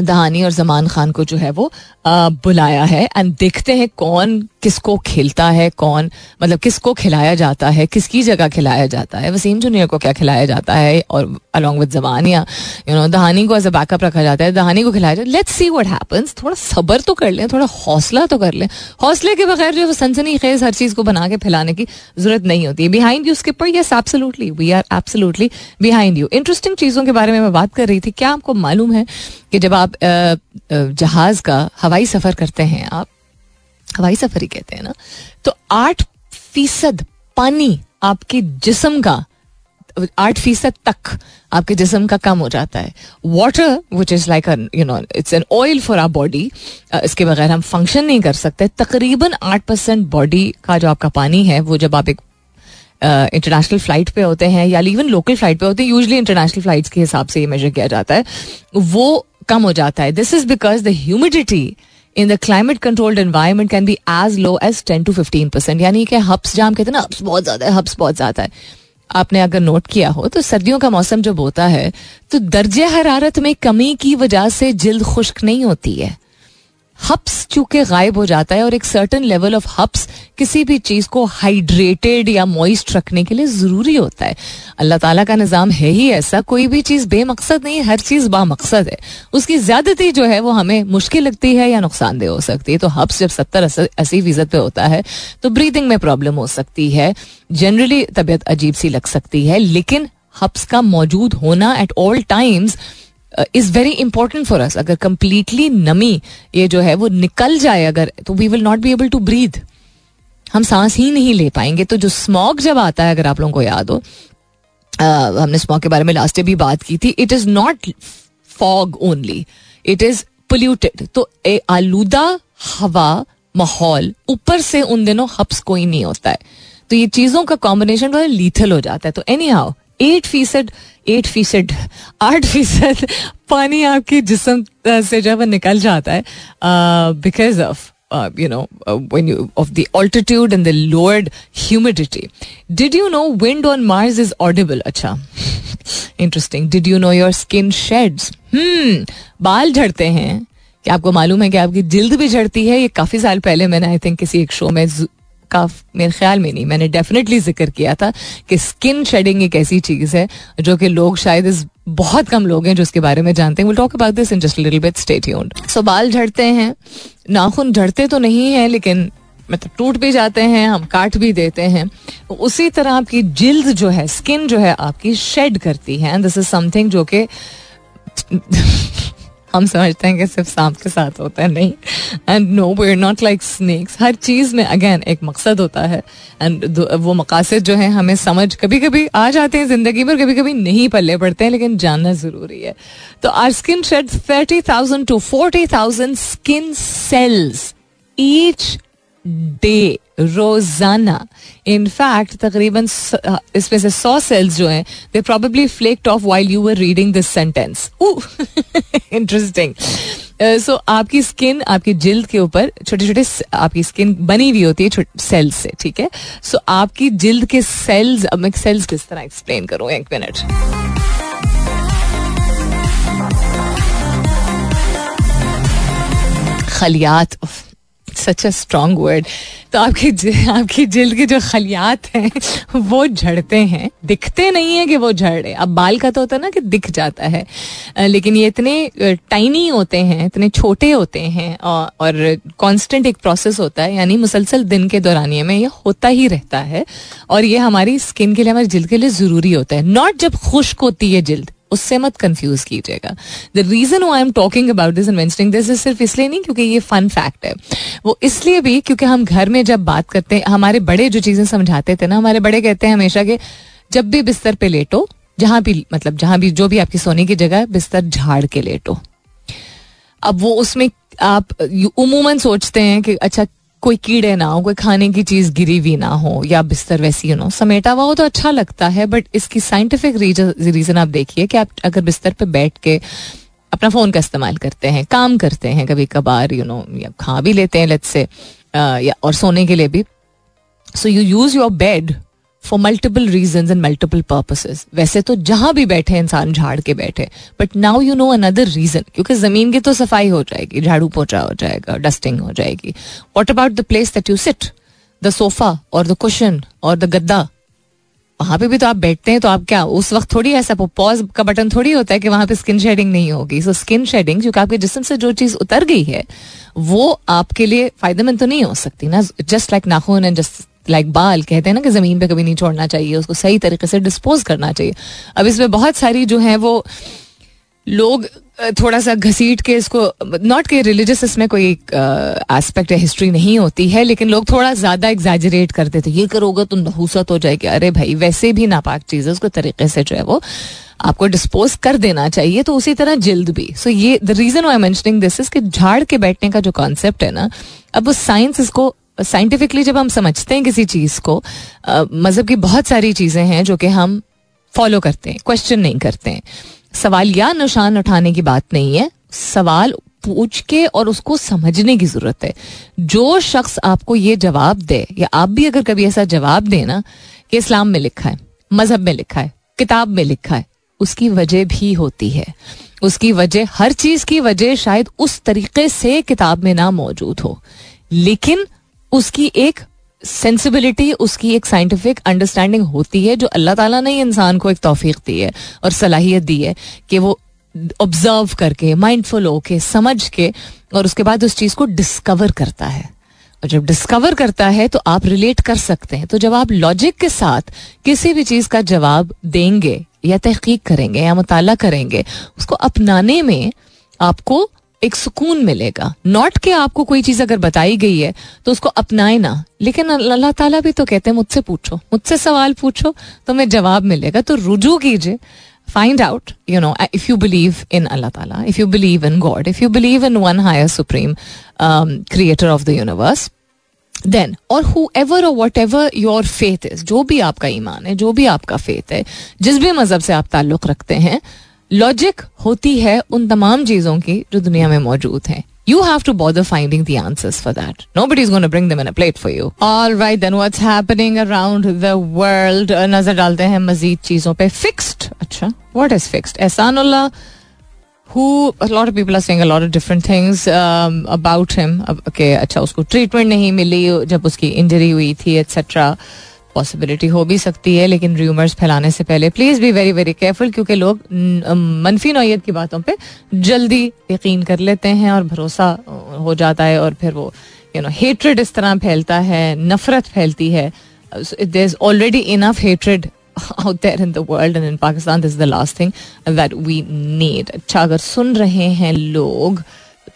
दहानी और जमान खान को जो है वो आ, बुलाया है एंड देखते हैं कौन किसको खिलता है कौन मतलब किसको खिलाया जाता है किसकी जगह खिलाया जाता है। वसीम जूनियर को क्या खिलाया जाता है और अलॉन्ग विद जबान या यू नो दहानी को एज अ बैकअप रखा जाता है। दहानी को खिलाया जाता है। लेट्स सी व्हाट हैपेंस थोड़ा सब्र तो कर लें थोड़ा हौसला तो कर लें। हौसले के बगैर जो सनसनी खेज हर चीज़ को बना के फैलाने की ज़रूरत नहीं होती। है behind you skipper yes absolutely we are absolutely behind you interesting चीज़ों के बारे में मैं बात कर रही थी। क्या आपको मालूम है कि जब आप जहाज़ का हवाई सफ़र करते हैं आप, हवाई सफ़र ही कहते हैं ना तो आठ फ़ीसद पानी आपके जिसम का, आठ फ़ीसद तक आपके जिसम का कम हो जाता है। Water which is like you know it's an oil for our body इसके बगैर हम फ़ंक्शन नहीं कर सकते। तकरीबन आठ परसेंट बॉडी का जो आपका पानी है, वो जब आप एक इंटरनेशनल फ़्लाइट पे होते हैं या इवन लोकल फ़्लाइट पे होते हैं यूजली इंटरनेशनल फ्लाइट्स के हिसाब से ये मेजर किया जाता है, वो कम हो जाता है। This is because the humidity in the climate controlled environment can be as low as ten to fifteen percent यानी कि हब्स जाम कहते हैं ना, हब्स बहुत ज़्यादा है, हब्स बहुत ज़्यादा है। आपने अगर नोट किया हो तो सर्दियों का मौसम जब होता है तो दर्ज हरारत में कमी की वजह से जल्द खुश्क नहीं होती है। हब्स चूँकि गायब हो जाता है और एक सर्टन लेवल ऑफ़ हब्स किसी भी चीज़ को हाइड्रेटेड या मॉइस्ट रखने के लिए ज़रूरी होता है। अल्लाह ताला का निज़ाम है ही ऐसा, कोई भी चीज़ बेमकसद नहीं हर चीज़ बामकसद है। उसकी ज्यादती जो है वो हमें मुश्किल लगती है या नुकसानदेह हो सकती है। तो हब्स जब सत्तर अस्सी फ़ीसद पे होता है तो ब्रीदिंग में प्रॉब्लम हो सकती है। जनरली तबीयत अजीब सी लग सकती है, लेकिन हब्स का मौजूद होना at all times is very important for us अगर कंप्लीटली नमी ये जो है वो निकल जाए अगर तो we will not be able to breathe हम सांस ही नहीं ले पाएँगे। तो जो स्मॉग जब आता है अगर आप लोगों को याद हो uh, हमने स्मॉग के बारे में लास्ट डे भी बात की थी it is not fog only it is polluted तो ए आलूदा हवा माहौल ऊपर से उन दिनों हब्स कोई नहीं होता है। तो ये चीज़ों का कॉम्बिनेशन लीथल हो जाता है। तो एनी हाउ एट फ़ीसद एट फ़ीसद, आठ फ़ीसद पानी आपके जिसम से जब निकल जाता है because of you know when you off the altitude and the lowered humidity did you know wind on Mars is audible अच्छा interesting did you know your skin sheds बाल झड़ते हैं. क्या आपको मालूम है कि आपकी जिल्द भी झड़ती है? ये काफ़ी साल पहले मैंने आई थिंक किसी एक शो में का मेरे ख्याल में नहीं, मैंने डेफिनेटली ज़िक्र किया था कि स्किन शेडिंग एक ऐसी चीज़ है जो कि लोग शायद इस बहुत कम लोग हैं जो इसके बारे में जानते हैं। Will talk about this in just little bit stay tuned so बाल झड़ते हैं। नाखून झड़ते तो नहीं है, लेकिन मतलब टूट भी जाते हैं, हम काट भी देते हैं। उसी तरह आपकी जिल्द जो है स्किन जो है, आपकी शेड करती है। दिस इज़ समथिंग जो कि हम समझते हैं कि सिर्फ़ सांप के साथ होता है, नहीं। And no way not like snacks हर चीज़ में अगेन एक मकसद होता है। एंड वो मकासद जो है, हमें समझ कभी कभी आ जाते हैं ज़िंदगी पर कभी कभी नहीं पल्ले पड़ते हैं, लेकिन जानना ज़रूरी है। तो our skin sheds thirty thousand to forty thousand skin cells each day रोज़ाना। इनफैक्ट तकरीबन इसमें से सौ सेल्स जो हैं they probably flaked off while you were reading this sentence interesting so आपकी स्किन आपकी जिल्द के ऊपर छोटे छोटे आपकी स्किन बनी हुई होती है सेल्स से ठीक है? सो so, आपकी जिल्द के सेल्स अब मैं सेल्स किस तरह एक्सप्लेन करूँ एक मिनट खलियात सच अ स्ट्रॉन्ग वर्ड तो आपके आपकी जिल्द के जो खलियात हैं, वो झड़ते हैं। दिखते नहीं है कि वो झड़ अब बाल का तो होता है ना कि दिख जाता है। लेकिन ये इतने टाइनी होते हैं, इतने छोटे होते हैं और कांस्टेंट एक प्रोसेस होता है, यानी मुसलसल दिन के दौरानिए में ये होता ही रहता है। और ये हमारी स्किन के लिए, हमारी जिल्द के लिए ज़रूरी होता है। नॉट जब खुश्क होती है जिल्द। उससे मत कंफ्यूज कीजिएगा। The reason I am talking about this investing this is सिर्फ़ इसलिए नहीं, क्योंकि ये फन फैक्ट है। वो इसलिए भी क्योंकि हम घर में जब बात करते हैं, हमारे बड़े जो चीज़ें समझाते थे ना, हमारे बड़े कहते हैं हमेशा के जब भी बिस्तर पे लेटो, जहाँ भी मतलब जहाँ भी जो भी आपकी सोने की जगह है, बिस्तर झाड़ के लेटो। अब वो उसमें आप उमूमन सोचते हैं कि अच्छा कोई कीड़े ना हो, कोई खाने की चीज़ गिरी हुई ना हो, या बिस्तर वैसी यू नो समेटा हुआ हो तो अच्छा लगता है बट इसकी साइंटिफिक रीजन आप देखिए कि आप अगर बिस्तर पे बैठ के अपना फ़ोन का इस्तेमाल करते हैं, काम करते हैं कभी कभार यू नो या खा भी लेते हैं लत से या और सोने के लिए भी so you use your bed for multiple reason and multiple purposes वैसे तो जहाँ भी बैठे इंसान झाड़ के बैठे but now you know another reason क्योंकि ज़मीन की तो सफ़ाई हो जाएगी, झाड़ू पोछा हो जाएगा डस्टिंग हो जाएगी। What about the place that you sit the sofa और द कुशन और द गद्दा? वहाँ पे भी तो आप बैठते हैं तो आप क्या, उस वक्त थोड़ी ऐसा पॉज का बटन थोड़ी होता है कि वहाँ पे स्किन शेडिंग नहीं होगी। सो स्किन शेडिंग क्योंकि आपके जिसम से जो चीज़ उतर गई है, वो आपके लिए फ़ायदेमंद तो नहीं हो सकती ना। जस्ट लाइक नाखून एंड जस्ट लाइक बाल कहते हैं ना कि ज़मीन पे कभी नहीं छोड़ना चाहिए, उसको सही तरीके से डिस्पोज करना चाहिए। अब इसमें बहुत सारी जो है वो लोग थोड़ा सा घसीट के इसको नॉट के रिलीजियस इसमें कोई एस्पेक्ट या हिस्ट्री नहीं होती है, लेकिन लोग थोड़ा ज़्यादा एग्जैजरेट करते थे। ये करोगे तो नहूसत हो जाएगी। अरे भाई, वैसे भी नापाक चीज़ है, उसको तरीके से जो है वो आपको डिस्पोज कर देना चाहिए तो उसी तरह जिल्द भी। सो so, ये the reason I mentioning this is कि झाड़ के बैठने का जो कॉन्सेप्ट है ना, अब वो साइंस इसको साइंटिफिकली जब हम समझते हैं किसी चीज़ को मज़हब की बहुत सारी चीज़ें हैं जो कि हम फॉलो करते हैं क्वेश्चन नहीं करते हैं। सवाल या निशान उठाने की बात नहीं है, सवाल पूछ के और उसको समझने की ज़रूरत है। जो शख्स आपको ये जवाब दे, या आप भी अगर कभी ऐसा जवाब दे ना कि इस्लाम में लिखा है, मज़हब में लिखा है, किताब में लिखा है, उसकी वजह भी होती है। उसकी वजह, हर चीज़ की वजह शायद उस तरीके से किताब में ना मौजूद हो। लेकिन उसकी एक सेंसिबिलिटी उसकी एक साइंटिफिक अंडरस्टैंडिंग होती है, जो अल्लाह ताला ने इंसान को एक तोफीक दी है और सलाहियत दी है कि वो ऑब्ज़र्व करके माइंडफुल होके, समझ के और उसके बाद उस चीज़ को डिस्कवर करता है। और जब डिस्कवर करता है तो आप रिलेट कर सकते हैं। तो जब आप लॉजिक के साथ किसी भी चीज़ का जवाब देंगे या तहकीक करेंगे या मुताला करेंगे, उसको अपनाने में आपको एक सुकून मिलेगा। नॉट के आपको कोई चीज़ अगर बताई गई है तो उसको अपनाए ना। लेकिन अल्लाह ताला भी तो कहते हैं, मुझसे पूछो। मुझसे सवाल पूछो तो मैं जवाब मिलेगा। तो रुजू कीजिए। Find out you know if you believe in Allah ताला if you believe in God if you believe in one higher supreme creator of the universe then और हु एवर और whatever your faith is जो भी आपका ईमान है, जो भी आपका फेथ है, जिस भी मज़हब से आप ताल्लुक रखते हैं लॉजिक होती है उन तमाम चीज़ों की जो दुनिया में मौजूद हैं You have to bother finding the answers for that. Nobody's going to bring them in a plate for you. All right, then what's happening around the world? नज़र डालते हैं मजीद चीज़ों पे fixed. अच्छा, what is fixed? Ehsanullah who a lot of people are saying a lot of different things um, about him. Okay, अच्छा उसको treatment नहीं मिली जब उसकी इंजरी हुई थी एक्सेट्रा पॉसिबिलिटी हो भी सकती है, लेकिन र्यूमर्स फैलाने से पहले please be very very careful क्योंकि लोग मनफी नौीयत की बातों पे जल्दी यकीन कर लेते हैं और भरोसा हो जाता है और फिर वो यू नो हेट्रेड इस तरह फैलता है, नफरत फैलती है। There is already enough hatred out there in the world and in Pakistan, this is the last thing that we need अच्छा अगर सुन रहे हैं लोग,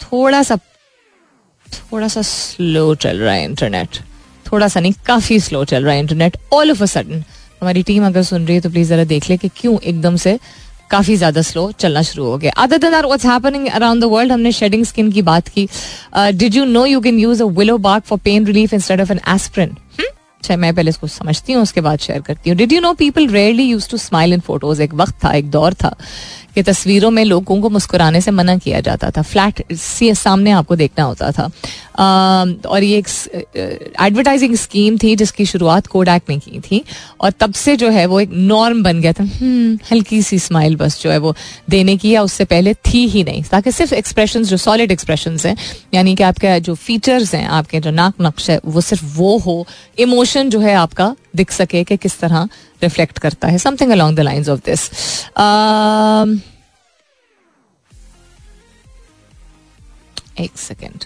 थोड़ा सा थोड़ा सा स्लो चल रहा है इंटरनेट थोड़ा सा नहीं, काफ़ी स्लो चल रहा है internet all of a sudden हमारी टीम अगर सुन रही है तो प्लीज़ जरा देख ले कि क्यों एकदम से काफ़ी ज़्यादा स्लो चलना शुरू हो गया। Other what's happening around the world हमने शेडिंग स्किन की बात की। Did you know you can use a willow bark for pain relief instead of an aspirin अच्छा मैं पहले इसको समझती हूँ, उसके बाद शेयर करती हूँ। Did you know people rarely use to smile in photos एक वक्त था, एक दौर था कि तस्वीरों में लोगों को मुस्कुराने से मना किया जाता था। फ्लैट सामने आपको देखना होता था। और ये एक एडवर्टाइजिंग स्कीम थी जिसकी शुरुआत कोडैक ने की थी और तब से जो है वो एक नॉर्म बन गया था। हम्म, हल्की सी स्माइल बस जो है वो देने की या उससे पहले थी ही नहीं। ताकि सिर्फ़ एक्सप्रेशन जो सॉलिड एक्सप्रेशन हैं यानी कि आपके जो फीचर्स हैं आपके जो नाक नक्श है वो सिर्फ़ वो हो इमोशन जो है आपका दिख सके कि किस तरह रिफ्लेक्ट करता है। Something along the lines of this एक second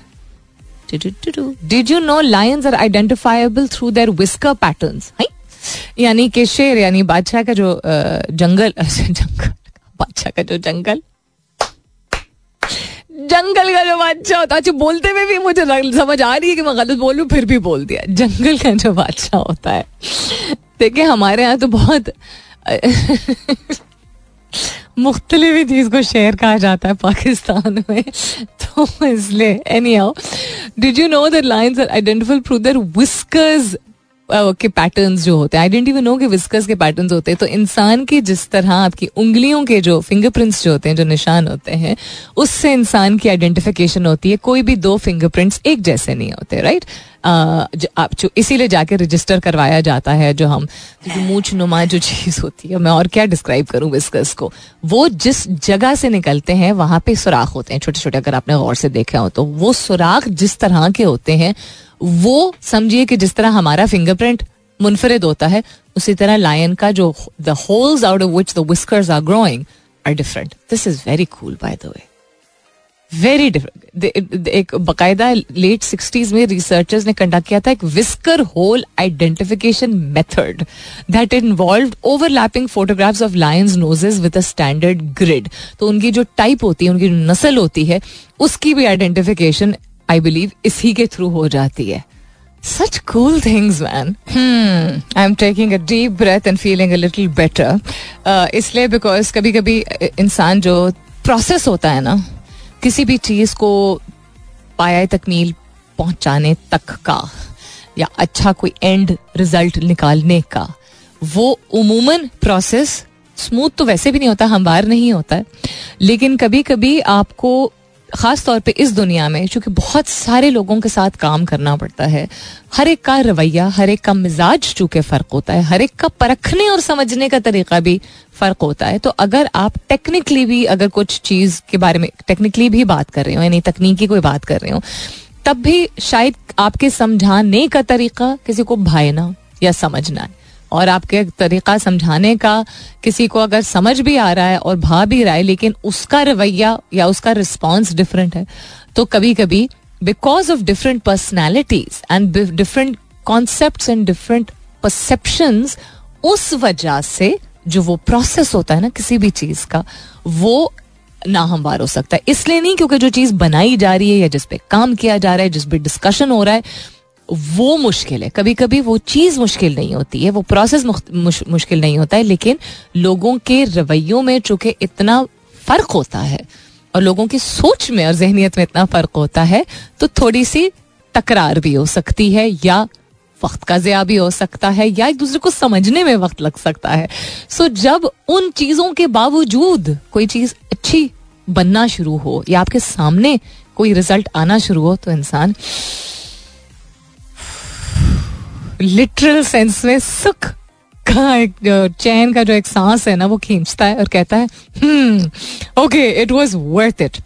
did you know lions are identifiable through their whisker pattern यानी कि शेर, यानी बादशाह का जो जंगल [laughs] जंगल, बादशाह का जो जंगल। जंगल का जो बादशाह होता है अच्छा बोलते हुए भी मुझे समझ आ रही है कि मैं गलत बोलूँ, फिर भी बोल दिया। जंगल का जो बादशाह होता है। देखिए, हमारे यहाँ तो बहुत [laughs] मुख्तलिफ़ चीज़ को शेयर कहा जाता है पाकिस्तान में। [laughs] तो इसलिए anyhow did you know that lions are identifiable through their whiskers के पैटर्न्स जो होते हैं। आई डेंट इवन नो कि विस्कर्स के पैटर्न्स होते हैं। तो इंसान की जिस तरह आपकी उंगलियों के जो फिंगरप्रिंट्स जो होते हैं, जो निशान होते हैं, उससे इंसान की आइडेंटिफिकेशन होती है। कोई भी दो फिंगरप्रिंट्स एक जैसे नहीं होते राइट आप जो, इसीलिए जाके रजिस्टर करवाया जाता है जो हम मूछ नुमा जो चीज़ होती है, मैं और क्या डिस्क्राइब करूँ विस्कर्स को? वो जिस जगह से निकलते हैं, वहाँ पे सुराख होते हैं। छोटे छोटे अगर आपने गौर से देखा हो तो वो सुराख जिस तरह के होते हैं वो समझिए कि जिस तरह हमारा फिंगरप्रिंट मुनफरद होता है, उसी तरह लायन का जो the holes out of which the whiskers are growing are different this is very cool by the way very different एक बाकायदा लेट सिक्सटीज में रिसर्चर्स ने कंडक्ट किया था एक whisker hole identification method that involve overlapping photographs of lions noses with a standard grid तो उनकी जो टाइप होती है, उनकी जो नस्ल होती है, उसकी भी आइडेंटिफिकेशन आई बिलीव इसी के थ्रू हो जाती है. Such cool things man I am taking a deep breath and feeling a little better इसलिए बिकॉज़ कभी कभी इंसान जो प्रोसेस होता है ना, किसी भी चीज़ को पाया तकमील पहुँचाने तक का, या अच्छा कोई एंड रिज़ल्ट निकालने का, वो उमूमन प्रोसेस स्मूथ तो वैसे भी नहीं होता हमवार नहीं होता है. लेकिन कभी कभी आपको ख़ास तौर पे इस दुनिया में चूँकि बहुत सारे लोगों के साथ काम करना पड़ता है, हर एक का रवैया, हर एक का मिजाज चूँकि फ़र्क होता है, हर एक का परखने और समझने का तरीका भी फ़र्क होता है। तो अगर आप टेक्निकली भी अगर कुछ चीज़ के बारे में टेक्निकली भी बात कर रहे हो, यानी तकनीकी कोई बात कर रहे हो, तब भी शायद आपके समझाने का तरीका किसी को भाईना या समझना और आपके तरीका समझाने का किसी को अगर समझ भी आ रहा है और भा भी रहा है, लेकिन उसका रवैया या उसका रिस्पॉन्स डिफरेंट है तो कभी कभी because of different personalities and different concept and different perception उस वजह से जो वो प्रोसेस होता है ना किसी भी चीज़ का, वो ना हमवार हो सकता है। इसलिए नहीं क्योंकि जो चीज़ बनाई जा रही है या जिस पे काम किया जा रहा है, जिस पे डिस्कशन हो रहा है वो मुश्किल है। कभी कभी वो चीज़ मुश्किल नहीं होती है, वो प्रोसेस मुश्किल नहीं होता है, लेकिन लोगों के रवैयों में चूँकि इतना फ़र्क होता है और लोगों की सोच में और जहनीत में इतना फ़र्क होता है तो थोड़ी सी तकरार भी हो सकती है या वक्त का ज़्या भी हो सकता है या एक दूसरे को समझने में वक्त लग सकता है। सो जब उन चीज़ों के बावजूद कोई चीज़ अच्छी बनना शुरू हो या आपके सामने कोई रिज़ल्ट आना शुरू हो तो इंसान लिटरल सेंस में सुख का एक चैन का जो एक सांस है ना, वो खींचता है और कहता है okay it was worth it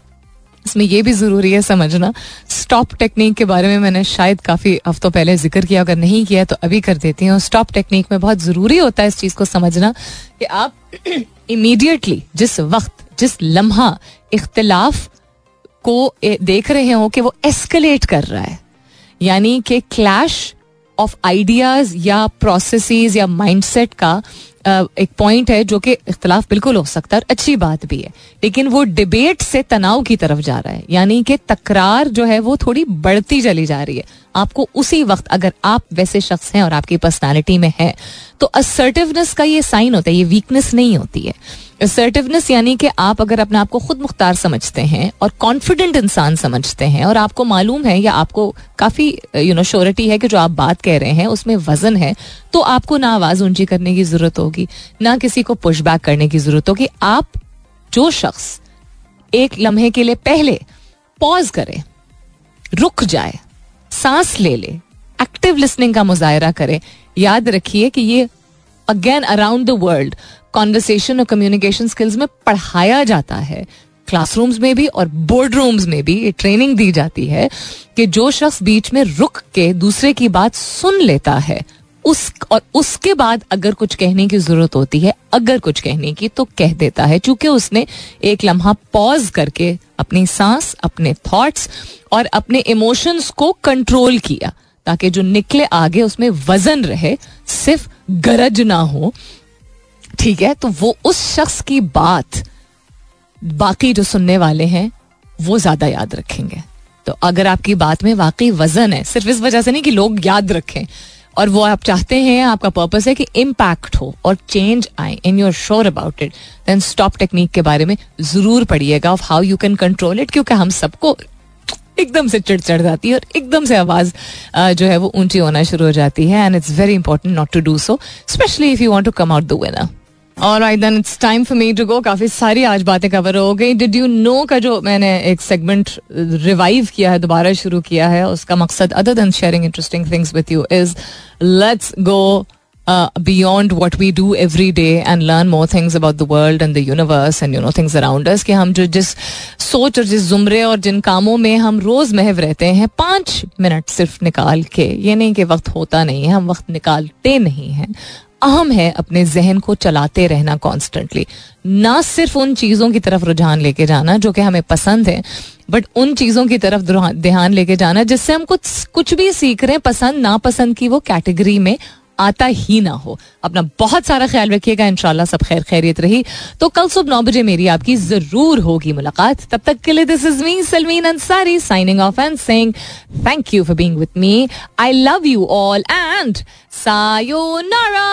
इसमें यह भी ज़रूरी है समझना। स्टॉप टेक्निक के बारे में मैंने शायद काफ़ी हफ्तों पहले ज़िक्र किया, अगर नहीं किया तो अभी कर देती हूँ। स्टॉप टेक्निक में बहुत ज़रूरी होता है इस चीज़ को समझना कि आप [clears throat] इमीडिएटली जिस वक्त, जिस लम्हा, इख्तलाफ को देख रहे हो कि वो एस्केलेट कर रहा है। यानी कि क्लैश ऑफ़ आइडियाज़ या प्रोसेसेस या माइंडसेट का एक पॉइंट है जो कि इख्तलाफ बिल्कुल हो सकता है और अच्छी बात भी है। लेकिन वो डिबेट से तनाव की तरफ़ जा रहा है। यानी कि तकरार जो है वो थोड़ी बढ़ती चली जा रही है। आपको उसी वक्त अगर आप वैसे शख्स हैं और आपकी पर्सनालिटी में है तो असर्टिवनेस का ये साइन होता है, ये वीकनेस नहीं होती है। असर्टिवनेस यानी कि आप अगर अपने आप को खुद मुख्तार समझते हैं और कॉन्फिडेंट इंसान समझते हैं और आपको मालूम है या आपको काफ़ी यू नो श्योरिटी है कि जो आप बात कह रहे हैं, उसमें वज़न है तो आपको ना आवाज़ ऊँची करने की ज़रूरत होगी, ना किसी को पुशबैक करने की ज़रूरत होगी। आप जो शख्स एक लम्हे के लिए पहले पॉज करे, रुक जाए, सांस ले ले एक्टिव लिसनिंग का मुजाहरा करे। याद रखिए कि ये again around the world conversation और कम्युनिकेशन स्किल्स में पढ़ाया जाता है। क्लासरूम्स में भी और बोर्ड रूम्स में भी ये ट्रेनिंग दी जाती है कि जो शख्स बीच में रुक के दूसरे की बात सुन लेता है, उस और उसके बाद अगर कुछ कहने की ज़रूरत होती है, अगर कुछ कहने की तो कह देता है। क्योंकि उसने एक लम्हा पॉज करके अपनी सांस, अपने थॉट्स और अपने इमोशंस को कंट्रोल किया, ताकि जो निकले आगे उसमें वज़न रहे, सिर्फ़ गरज ना हो। ठीक है तो वो उस शख्स की बात बाकी जो सुनने वाले हैं, वो ज़्यादा याद रखेंगे। तो अगर आपकी बात में वाकई वज़न है, सिर्फ़ इस वजह से नहीं कि लोग याद रखें, और वो आप चाहते हैं, आपका पर्पस है कि इम्पैक्ट हो और चेंज आए in your sure about it then stop technique के बारे में ज़रूर पढ़िएगा of how you can control it क्योंकि हम सबको एकदम से चिड़ चढ़ जाती है और एकदम से आवाज़ जो है वो ऊँची होना शुरू हो जाती है and it's very important not to do so specially if you want to come out the winner और I then it's time for me to go काफ़ी सारी आज बातें कवर हो गई. डिड यू नो का जो मैंने एक सेगमेंट रिवाइव किया है, दोबारा शुरू किया है, उसका मकसद other than sharing interesting things with you is let's go beyond what we do every day and learn more things about the world and the universe and you know things around कि हम जो जिस सोच और जिस जुमरे और जिन कामों में हम रोज महव रहते हैं, पाँच मिनट सिर्फ़ निकाल के, ये नहीं कि वक्त होता नहीं है, हम वक्त निकालते नहीं हैं। अहम है अपने जहन को चलाते रहना कॉन्स्टेंटली ना सिर्फ़ उन चीज़ों की तरफ़ रुझान लेके जाना, जो कि हमें पसंद है बट उन चीज़ों की तरफ़ ध्यान लेके जाना, जिससे हम कुछ कुछ भी सीख रहे हैं, पसंद, नापसंद की वो कैटेगरी में आता ही ना हो। अपना बहुत सारा ख्याल रखिएगा, इंशाल्लाह सब खैर खैरियत रही। तो कल सुबह नौ बजे मेरी आपकी ज़रूर होगी मुलाकात। तब तक के लिए this is me Salmeen Ansari signing off and sing thank you for being with me I love you all and sayonara